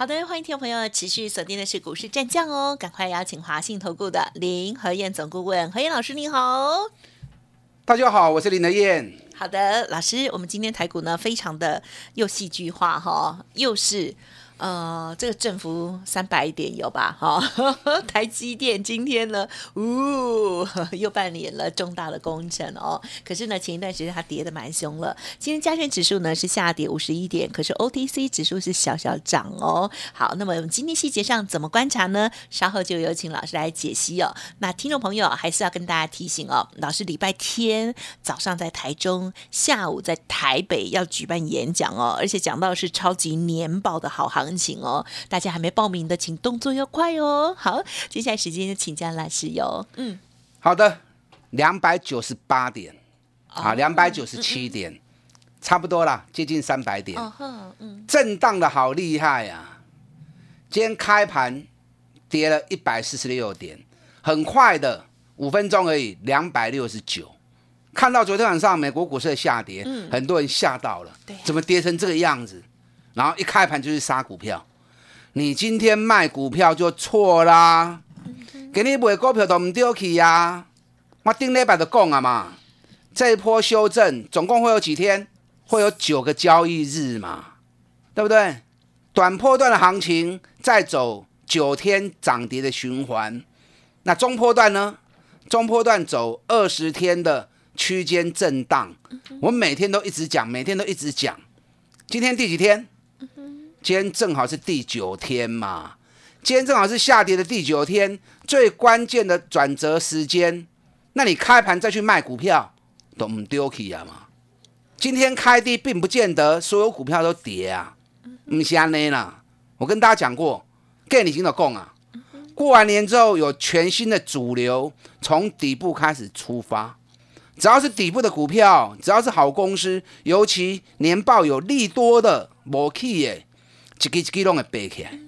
好的，欢迎听众朋友持续锁定的是股市战将哦，赶快邀请华信投顾的林和燕总顾问何燕老师，你好。大家好，我是林德燕。好的，老师，我们今天台股呢，非常的又戏剧化哈，又是。呃，这个振幅三百点有吧？哈，台积电今天呢，呜，又办理了重大的工程哦。可是呢，前一段时间它跌的蛮凶了。今天加权指数呢是下跌五十一点，可是 OTC 指数是小小涨哦。好，那么我们今天细节上怎么观察呢？稍后就有请老师来解析哦。那听众朋友还是要跟大家提醒哦，老师礼拜天早上在台中，下午在台北要举办演讲哦，而且讲到是超级年报的好行。行情哦，大家还没报名的，请动作要快哦。好，接下来时间就请教老师哟。嗯，好的，两百九十八点，啊，两百九十七点，差不多啦，接近三百点。哦嗯，震荡的好厉害呀。今天开盘跌了一百四十六点，很快的，五分钟而已，两百六十九。看到昨天晚上美国股市的下跌，很多人吓到了，怎么跌成这个样子？然后一开盘就是杀股票，你今天卖股票就错啦。给你买股票都唔丢弃呀。我顶礼拜就讲啊嘛，这一波修正总共会有几天？会有九个交易日嘛，对不对？短波段的行情再走九天涨跌的循环，那中波段呢？中波段走二十天的区间震荡。我每天都一直讲，每天都一直讲。今天第几天？今天正好是第九天嘛，今天正好是下跌的第九天，最关键的转折时间。那你开盘再去卖股票，都唔丢弃啊嘛？今天开低，并不见得所有股票都跌啊，唔是安尼啦。我跟大家讲过，跟你听的讲啊，过完年之后有全新的主流从底部开始出发，只要是底部的股票，只要是好公司，尤其年报有利多的，无去的。一个一个拢会背起来，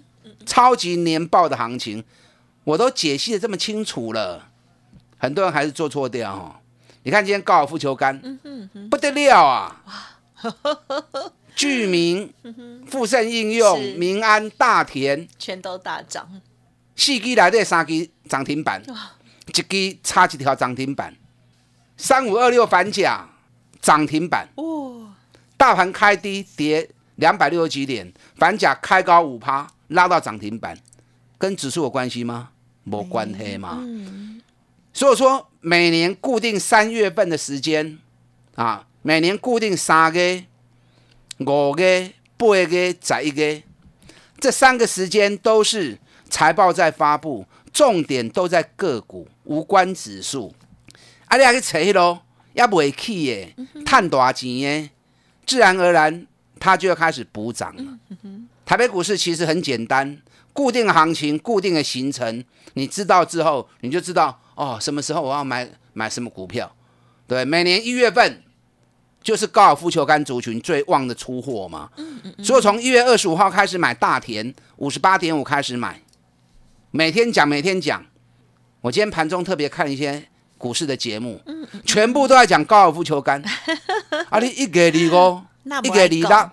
超级年报的行情，我都解析的这么清楚了，很多人还是做错掉哦。你看今天高尔夫球杆，不得了啊！居民、富盛应用、民安、大田，全都大涨。四支来的三支涨停板，一支差一条涨停板。三五二六反甲涨停板，哇！大盘开低跌。两百六十几点，反甲开高五趴，拉到涨停板，跟指数有关系吗？没关系嘛。所以说，每年固定三月份的时间啊，每年固定三个、五个、八个、十一个，这三个时间都是财报在发布，重点都在个股，无关指数。啊，你还去查咯，也未起的，赚大钱的，自然而然。它就要开始补涨了。台北股市其实很简单，固定行情、固定的行程，你知道之后，你就知道哦，什么时候我要买买什么股票。对，每年一月份就是高尔夫球杆族群最旺的出货嘛。所以从一月二十五号开始买大田五十八点五开始买，每天讲，每天讲。我今天盘中特别看一些股市的节目，全部都在讲高尔夫球杆。啊，你一给你哦。一个礼拜，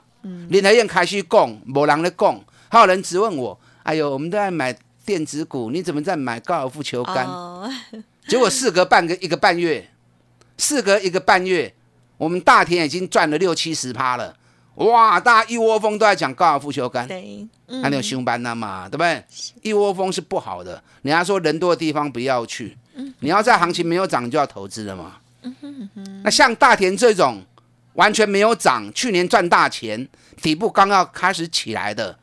林台燕开始讲，某人咧讲，还有人质问我：“哎呦，我们都在买电子股，你怎么在买高尔夫球杆？”结果事隔半个一个半月，事隔一个半月，我们大田已经赚了六七十趴了。哇，大家一窝蜂都在讲高尔夫球杆，对，还有熊班的嘛，对不对？一窝蜂是不好的，人家说人多的地方不要去，你要在行情没有涨就要投资了嘛。那像大田这种。完全没有涨，去年赚大钱，底部刚要开始起来的，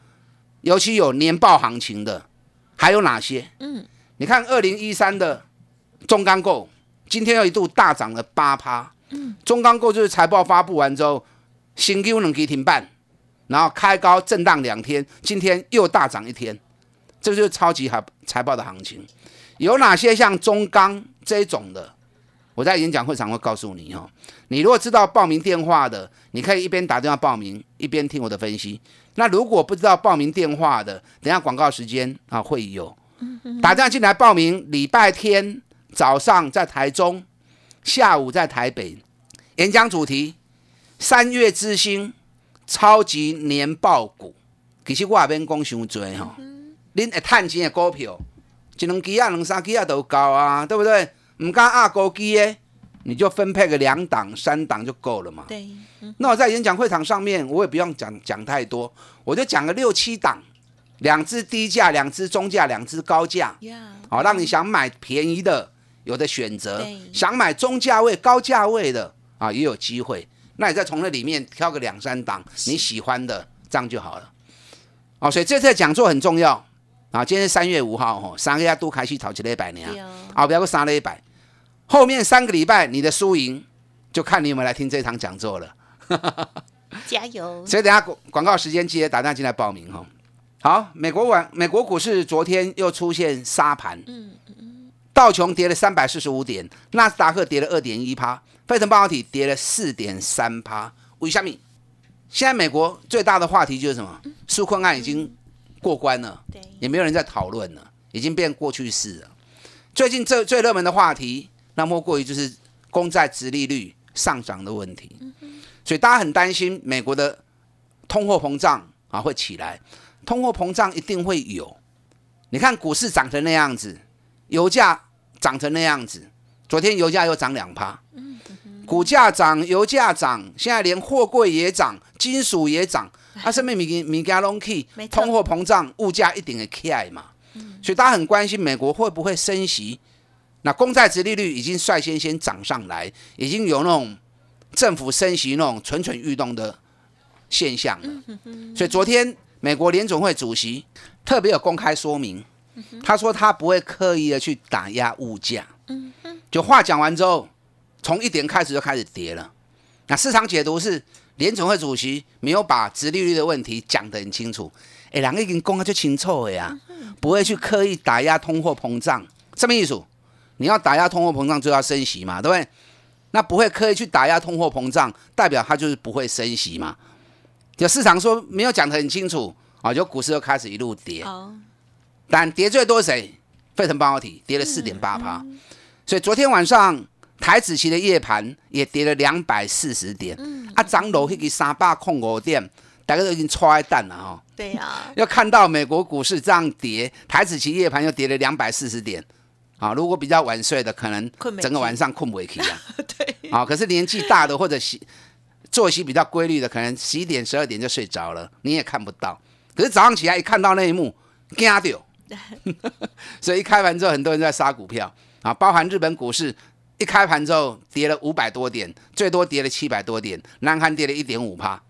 尤其有年报行情的，还有哪些？嗯，你看二零一三的中钢构，今天又一度大涨了八趴。嗯，中钢构就是财报发布完之后，新高能给停办，然后开高震荡两天，今天又大涨一天，这就是超级好财报的行情。有哪些像中钢这种的？我在演讲会场会告诉你哦。你如果知道报名电话的，你可以一边打电话报名，一边听我的分析。那如果不知道报名电话的，等下广告时间啊会有。打电话进来报名，礼拜天早上在台中，下午在台北。演讲主题：三月之星，超级年报股。其实我也免讲伤多吼，恁会趁钱的股票，一两支啊、两三支啊都够啊，对不对？唔敢压高基耶，你就分配个两档、三档就够了嘛。对，那我在演讲会场上面，我也不用讲讲太多，我就讲个六七档，两只低价，两只中价，两只高价，呀，好，让你想买便宜的有的选择，想买中价位、高价位的啊也有机会。那你再从那里面挑个两三档你喜欢的，这样就好了。哦，所以这次的讲座很重要啊！今天是三月五号，吼，三个月都开始讨一礼拜呢，对哦啊，不要个三礼拜，后面三个礼拜你的输赢就看你有没有来听这场讲座了。加油！所以等下广广告时间记得打电话进来报名哈。好，美国晚美国股市昨天又出现杀盘，嗯嗯，道琼跌了三百四十五点，纳斯达克跌了二点一趴，费城半导体跌了四点三趴。为什么？现在美国最大的话题就是什么？纾困案已经过关了，对，也没有人在讨论了，已经变过去式了。最近最最热门的话题，那莫过于就是公债殖利率上涨的问题。所以大家很担心美国的通货膨胀啊会起来，通货膨胀一定会有。你看股市涨成那样子，油价涨成那样子，昨天油价又涨两趴，股价涨，油价涨，现在连货柜也涨，金属也涨，啊，什么物件物件拢起没，错通货膨胀，物价一定会起来嘛。所以大家很关心美国会不会升息。那公债殖利率已经率先先涨上来，已经有那种政府升息那种蠢蠢欲动的现象了。所以昨天美国联总会主席特别有公开说明，他说他不会刻意的去打压物价。就话讲完之后，从一点开始就开始跌了。那市场解读是联总会主席没有把殖利率的问题讲得很清楚。哎，两个已经讲得就清楚了呀，不会去刻意打压通货膨胀，什么意思？你要打压通货膨胀就要升息嘛，对不对？那不会刻意去打压通货膨胀，代表它就是不会升息嘛。就市场说没有讲得很清楚啊，就股市又开始一路跌。好，但跌最多谁？费城半导体跌了四点八趴，所以昨天晚上台子期的夜盘也跌了两百四十点，啊，涨楼那个三百空五点，大家都已经踹蛋了哈、对呀，要看到美国股市这样跌，台子期夜盘又跌了两百四十点，啊，如果比较晚睡的，可能整个晚上困不起啊。对，啊，可是年纪大的或者习作息比较规律的，可能十一点、十二点就睡着了，你也看不到。可是早上起来一看到那一幕，惊掉。所以一开盘之后，很多人在杀股票啊，包含日本股市一开盘之后跌了五百多点，最多跌了七百多点，南韩跌了一点五趴。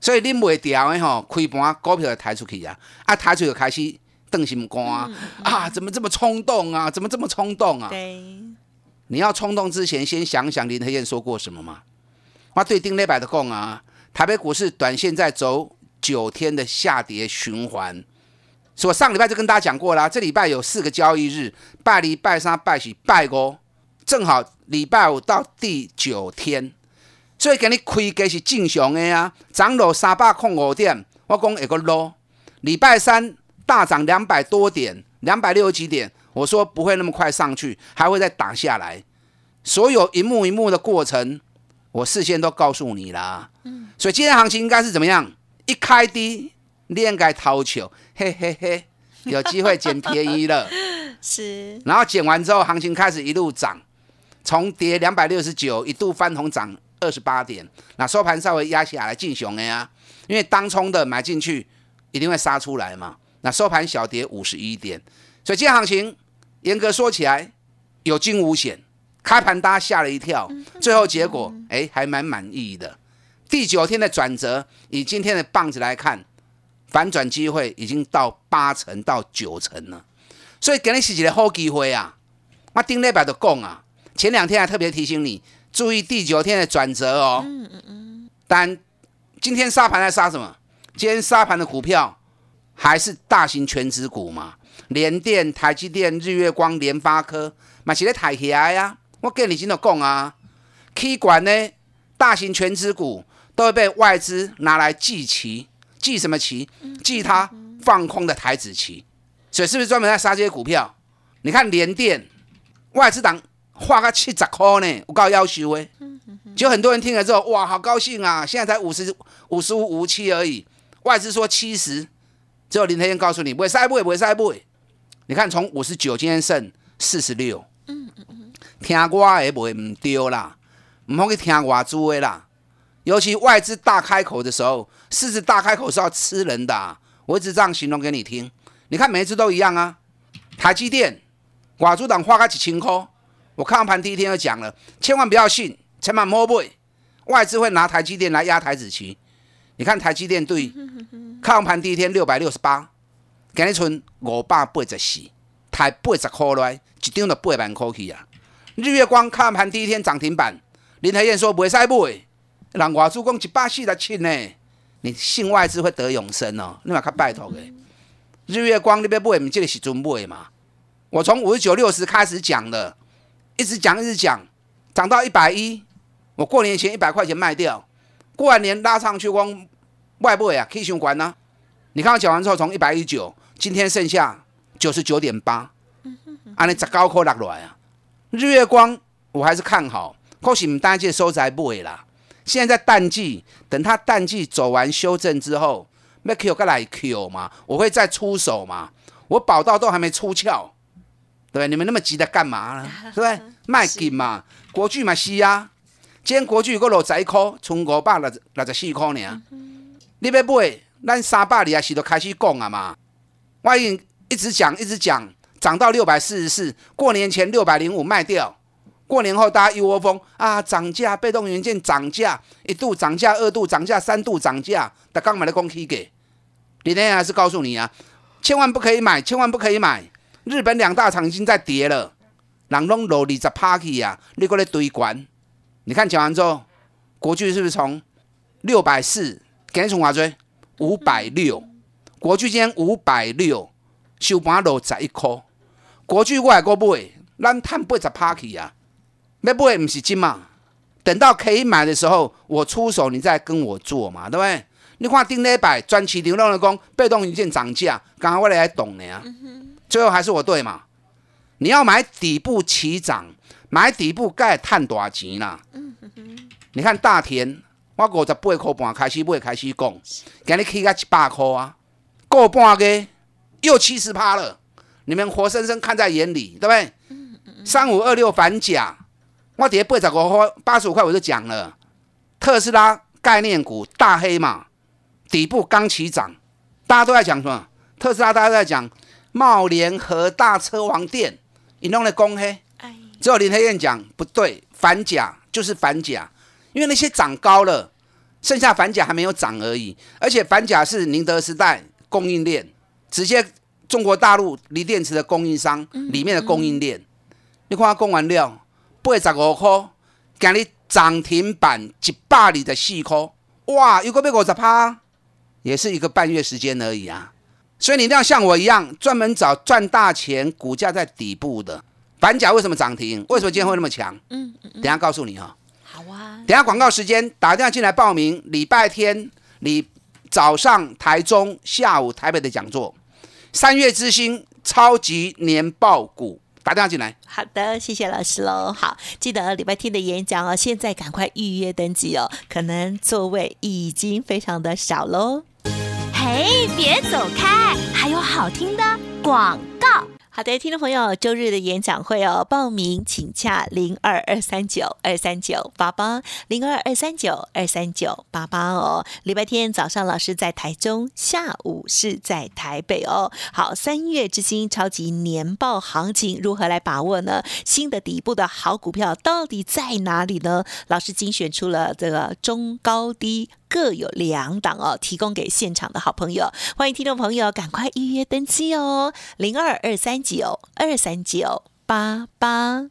所以你袂掉的吼，开盘股票就抬出去啊，啊抬出去就开始瞪心肝啊，啊怎么这么冲动啊？怎么这么冲动啊？对，你要冲动之前，先想想林黑燕说过什么嘛？我对丁磊百的供啊，台北股市短线在走九天的下跌循环。所以我上礼拜就跟大家讲过啦，这礼拜有四个交易日，拜一、拜三、拜四、拜五，正好礼拜五到第九天，所以给你开价是正常的啊，涨落三百空五点，我讲会个落。礼拜三大涨两百多点，两百六十几点，我说不会那么快上去，还会再打下来。所有一幕一幕的过程，我事先都告诉你啦。所以今天行情应该是怎么样？一开低，你应该掏球，嘿嘿嘿，有机会捡便宜了。是，然后减完之后，行情开始一路涨，从跌两百六十九一度翻红涨二十八点，那收盘稍微压下来进熊的呀，因为当冲的买进去一定会杀出来嘛。那收盘小跌五十一点，所以今天行情严格说起来有惊无险，开盘大家吓了一跳，最后结果哎还蛮满意的。第九天的转折，以今天的棒子来看，反转机会已经到八成到九成了。所以给你是一个好机会啊！我顶礼拜就讲啊，前两天还特别提醒你注意第九天的转折哦。嗯嗯嗯。但今天沙盘在杀什么？今天沙盘的股票还是大型全职股嘛，联电、台积电、日月光、联发科，嘛是咧抬起来呀。我跟你今天讲啊，K 管呢，大型全职股都会被外资拿来祭旗，祭什么旗？祭它放空的台子旗。所以是不是专门在杀这些股票？你看联电，外资党花个七十块呢，我告要求哎，就很多人听了之后，哇，好高兴啊！现在才五十五十五五七而已，外资说七十，只有林天燕告诉你不会塞不会不会塞不会。你看从五十九今天剩四十六，听我也不会唔丢啦，唔好去听外资的啦。尤其外资大开口的时候，狮子大开口是要吃人的，我一直这样形容给你听。你看每一次都一样啊！台积电，寡主党花个几千块，我看盘第一天就讲了，千万不要信，千万莫买，外资会拿台积电来压台子期。你看台积电对，看盘第一天六百六十八，今日存五百八十四，台八十块来，一张就八万块去啊！日月光看盘第一天涨停板，林台燕说不会塞买，人外资讲一百四十七呢，你信外资会得永生哦，你嘛较拜托的。日月光那边买，你这个是准买嘛？我从五十九、六十开始讲的，一直讲一直讲，涨到一百一。我过年前一百块钱卖掉，过完年拉上去，光外部啊，可以循环呢。你看我讲完之后，从一百一九，今天剩下九十九点八，啊，你十高块落来啊。日月光我还是看好，可是唔单季收窄不尾啦。现在在淡季，等它淡季走完修正之后。没 Q 个来 Q 嘛？我会再出手嘛？我宝刀都还没出鞘，对你们那么急的干嘛呢？对不对？卖给嘛？国巨嘛是啊，今天国巨个六十块，剩五百六六十四块呢。你要买，咱三百里啊是都开始讲啊嘛。我已经一直讲一直讲，涨到六百四十四，过年前六百零五卖掉，过年后大家一窝蜂啊涨价，被动元件涨价，一度涨价，二度涨价，三度涨价。他刚买的公期给，李天还是告诉你啊，千万不可以买，千万不可以买。日本两大厂已经在跌了，人拢落二十 party 啊，你过来堆关。你看讲完之后，国巨是不是从六百四，今天从哪追？五百六，国巨今天五百六，收盘落十一块。国巨我还个买，咱赚八十 party 啊，要买不是金嘛？等到可以买的时候，我出手，你再跟我做嘛，对不对？你看顶礼拜专期流量的工被动元件涨价，刚刚我来懂的呀。最后还是我对嘛？你要买底部起涨，买底部该赚大钱啦。你看大田，我五十八块半开始买，开始讲，今日起价一百块啊，过半个又七十趴了。你们活生生看在眼里，对不对？三五二六反甲，我跌八十五块、八十五块我就讲了，特斯拉概念股大黑马。底部刚起涨，大家都在讲什么？特斯拉，大家都在讲茂联和大车王店，你弄的公黑。只有林黑燕讲不对，反甲就是反甲，因为那些涨高了，剩下反甲还没有涨而已。而且反甲是宁德时代供应链，直接中国大陆锂电池的供应商里面的供应链。你看它供完料，八十五块，今日涨停板一百里的四块，哇，又个要五十趴。也是一个半月时间而已啊，所以你一定要像我一样，专门找赚大钱、股价在底部的。反甲为什么涨停？为什么今天会那么强？嗯嗯等下告诉你哈。好啊。等下广告时间，打电话进来报名。礼拜天你早上台中，下午台北的讲座，三月之星超级年报股。打电话进来。好的，谢谢老师喽。好，记得礼拜天的演讲哦，现在赶快预约登记哦，可能座位已经非常的少喽。嘿，别走开，还有好听的广告。好的，听众朋友，周日的演讲会哦，报名请洽零二二三九二三九八八零二二三九二三九八八哦。礼拜天早上老师在台中，下午是在台北哦。好，三月之星超级年报行情如何来把握呢？新的底部的好股票到底在哪里呢？老师精选出了这个中高低。各有两档哦，提供给现场的好朋友，欢迎听众朋友赶快预约登记哦，零二二三九二三九八八。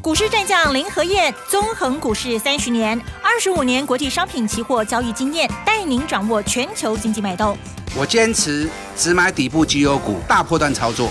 股市战将林和燕，纵横股市三十年，二十五年国际商品期货交易经验，带您掌握全球经济脉动。我坚持只买底部绩优股，大波段操作。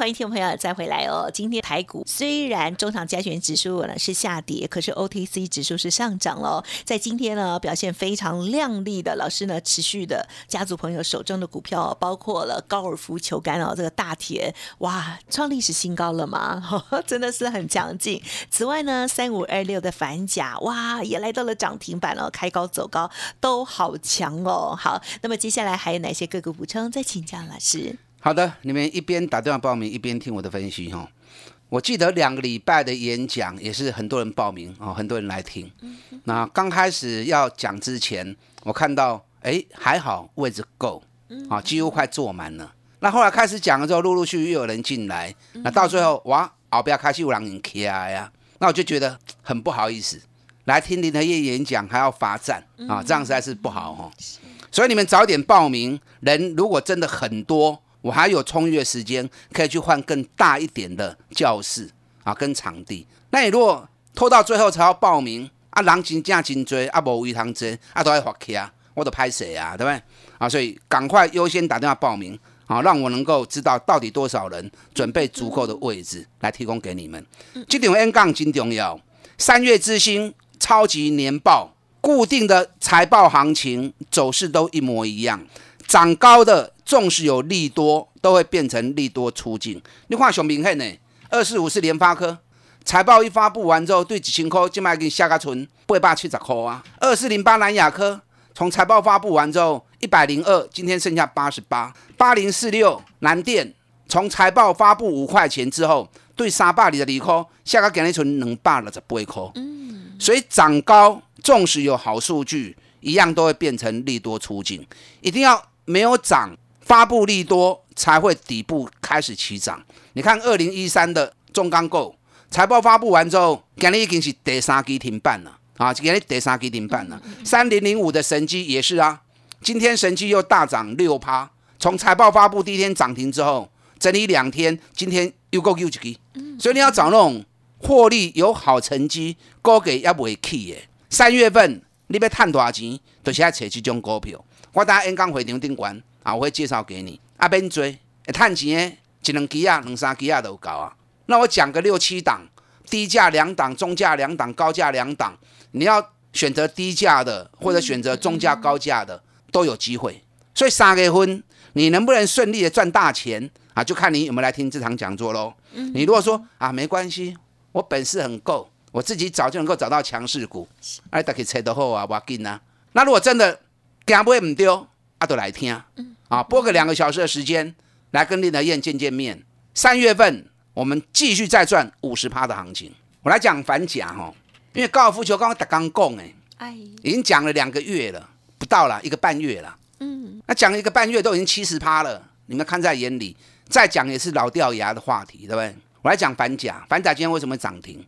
欢迎听众朋友再回来哦。今天台股虽然中长加权指数呢是下跌，可是 OTC 指数是上涨了。在今天呢，表现非常亮丽的老师呢，持续的家族朋友手中的股票，包括了高尔夫球杆哦，这个大田哇，创历史新高了吗？真的是很强劲。此外呢，三五二六的反甲哇，也来到了涨停板了，开高走高都好强哦。好，那么接下来还有哪些个股补充？再请教老师。好的，你们一边打电话报名，一边听我的分析哈。我记得两个礼拜的演讲也是很多人报名哦，很多人来听。那刚开始要讲之前，我看到哎还好位置够，啊几乎快坐满了。那后来开始讲了之后，陆陆续续又有人进来，那到最后哇，后边开始有人起来呀，那我就觉得很不好意思，来听林德业演讲还要罚站啊，这样实在是不好哦。所以你们早点报名，人如果真的很多。我还有充裕的时间，可以去换更大一点的教室啊，跟场地。那你如果拖到最后才要报名啊，人真正真追，啊无位通坐，啊都要发起啊，我都拍谁啊，对不对？啊，所以赶快优先打电话报名，好，让我能够知道到底多少人准备足够的位置来提供给你们。这点 N 杠金重要，三月之星超级年报，固定的财报行情走势都一模一样。涨高的，纵使有利多，都会变成利多出境。你看熊明显呢，二四五是联发科，财报一发布完之后，对几千块就卖给下个存八百七十块啊。二四零八南亚科，从财报发布完之后，一百零二，今天剩下八十八。八零四六南电，从财报发布五块钱之后，对三百里的利科下个给你存两百六十八块。嗯，所以涨高，纵使有好数据，一样都会变成利多出境，一定要。没有涨，发布利多才会底部开始起涨。你看二零一三的中钢构财报发布完之后，今天已经是第三基停板了啊！今天第三基停板了。三零零五的神机也是啊，今天神机又大涨六趴。从财报发布第一天涨停之后，整理两天，今天又够又一基。所以你要找那种获利有好成绩、高给也不会起的。三月份你要赚多少钱，就是要找这种股票。我等下演讲会场顶关啊，我会介绍给你。啊，免追，赚钱一两支啊，两三支啊都够啊。那我讲个六七档，低价两档，中价两档，高价两档。你要选择低价的，或者选择中价高价的，都有机会。所以三月份你能不能顺利的赚大钱啊？就看你有没有来听这场讲座喽。你如果说啊，没关系，我本事很够，我自己早就能够找到强势股，哎，大家猜得好啊，我紧啊。那如果真的，惊不会唔丢，啊，都来听，啊，播个两个小时的时间，来跟林德燕见见面。三月份我们继续再赚五十趴的行情。我来讲反甲哈，因为高尔夫球刚刚打刚供哎，已经讲了两个月了，不到了一个半月了，嗯，那讲了一个半月都已经七十趴了，你们看在眼里，再讲也是老掉牙的话题，对不对？我来讲反甲，反甲今天为什么涨停？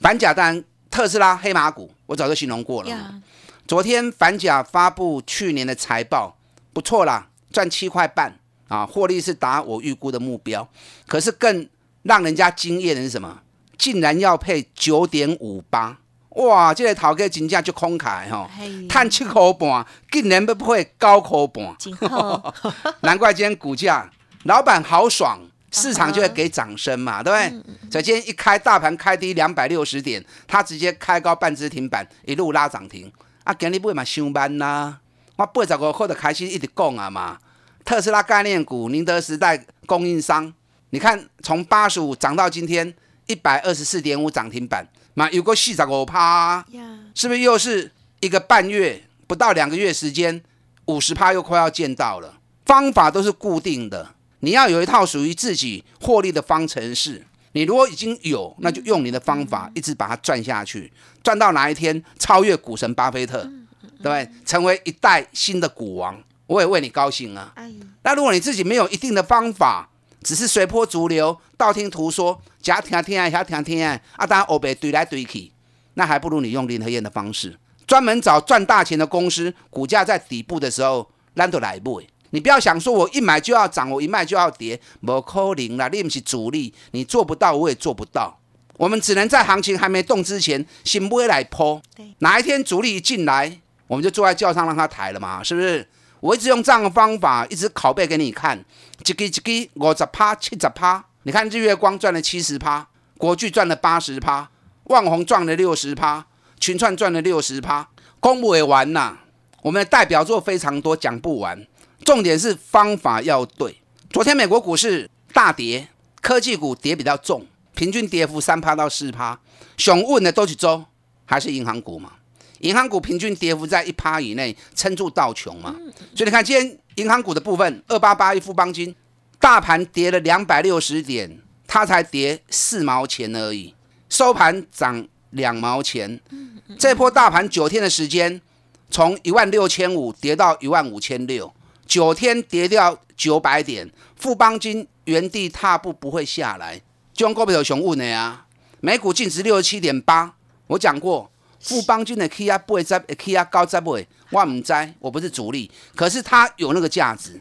反甲当然特斯拉黑马股，我早就形容过了。昨天反甲发布去年的财报，不错啦，赚七块半啊，获利是达我预估的目标。可是更让人家惊艳的是什么？竟然要配九点五八，哇！这个头家金价就空开哈，探七口半，竟然不配高口半，难怪今天股价，老板豪爽，市场就会给掌声嘛，对不对？所以今天一开大盘开低两百六十点，他直接开高半只停板，一路拉涨停。啊，今日买嘛上班啦！我八十五块就开始一直讲啊嘛。特斯拉概念股、宁德时代供应商，你看从八十五涨到今天一百二十四点五涨停板，嘛有个四十五趴，是不是又是一个半月不到两个月时间，五十趴又快要见到了？方法都是固定的，你要有一套属于自己获利的方程式。你如果已经有，那就用你的方法一直把它赚下去，赚到哪一天超越股神巴菲特，对不对？成为一代新的股王，我也为你高兴啊。那如果你自己没有一定的方法，只是随波逐流、道听途说、假听听啊、假听听啊，啊，当然欧北堆来堆去，那还不如你用林和燕的方式，专门找赚大钱的公司，股价在底部的时候，咱都来买。你不要想说我一买就要涨，我一卖就要跌，不可能啦！你不是主力，你做不到，我也做不到。我们只能在行情还没动之前，先不会来抛。哪一天主力一进来，我们就坐在轿上让他抬了嘛，是不是？我一直用这样的方法，一直拷贝给你看，一个一个五十趴、七十趴。你看日月光赚了七十趴，国巨赚了八十趴，万宏赚了六十趴，群创赚了六十趴。公不完呐，我们的代表作非常多，讲不完。重点是方法要对。昨天美国股市大跌，科技股跌比较重，平均跌幅三趴到四趴。熊问的都是周，还是银行股嘛？银行股平均跌幅在一趴以内，撑住道穷嘛。所以你看今天银行股的部分，二八八一富邦金，大盘跌了两百六十点，它才跌四毛钱而已，收盘涨两毛钱。这波大盘九天的时间，从一万六千五跌到一万五千六。九天跌掉九百点，富邦金原地踏步不会下来。中国股票熊问的呀，每股净值六十七点八。我讲过，富邦金的 K R 不会在，K R 高在不会，我唔在，我不是主力，可是它有那个价值。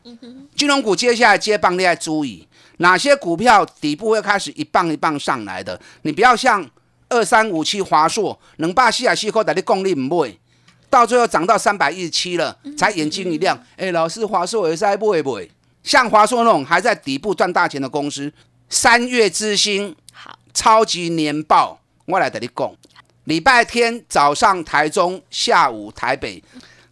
金融股接下来接棒，你要注意哪些股票底部会开始一棒一棒上来的。你不要像二三五七华硕，能把西亚西科在你功力唔买。到最后涨到三百一十七了，才眼睛一亮。哎，老师，华硕也是还不会不会？像华硕那种还在底部赚大钱的公司，三月之星，好，超级年报，我来跟你讲。礼拜天早上台中，下午台北，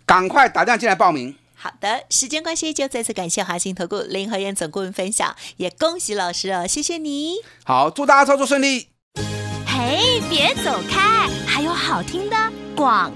赶快打电话进来报名。好的，时间关系就再次感谢华兴投顾林和燕总顾问分享，也恭喜老师哦，谢谢你。好，祝大家操作顺利。嘿，别走开，还有好听的广。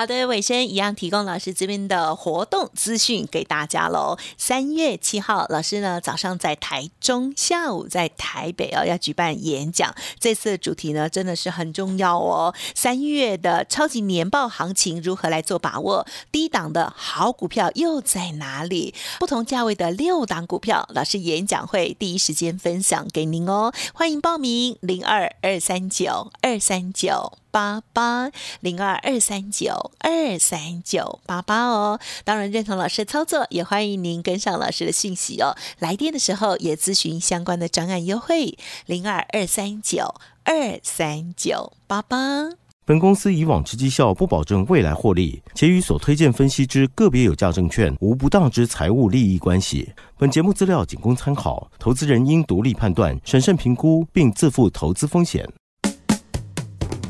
好的，尾声一样提供老师这边的活动资讯给大家喽。三月七号，老师呢早上在台中，下午在台北哦，要举办演讲。这次的主题呢真的是很重要哦。三月的超级年报行情如何来做把握？低档的好股票又在哪里？不同价位的六档股票，老师演讲会第一时间分享给您哦。欢迎报名零二二三九二三九。八八零二二三九二三九八八哦，当然认同老师操作，也欢迎您跟上老师的讯息哦。来电的时候也咨询相关的专案优惠，零二二三九二三九八八。本公司以往之绩效不保证未来获利，且与所推荐分析之个别有价证券无不当之财务利益关系。本节目资料仅供参考，投资人应独立判断、审慎评估，并自负投资风险。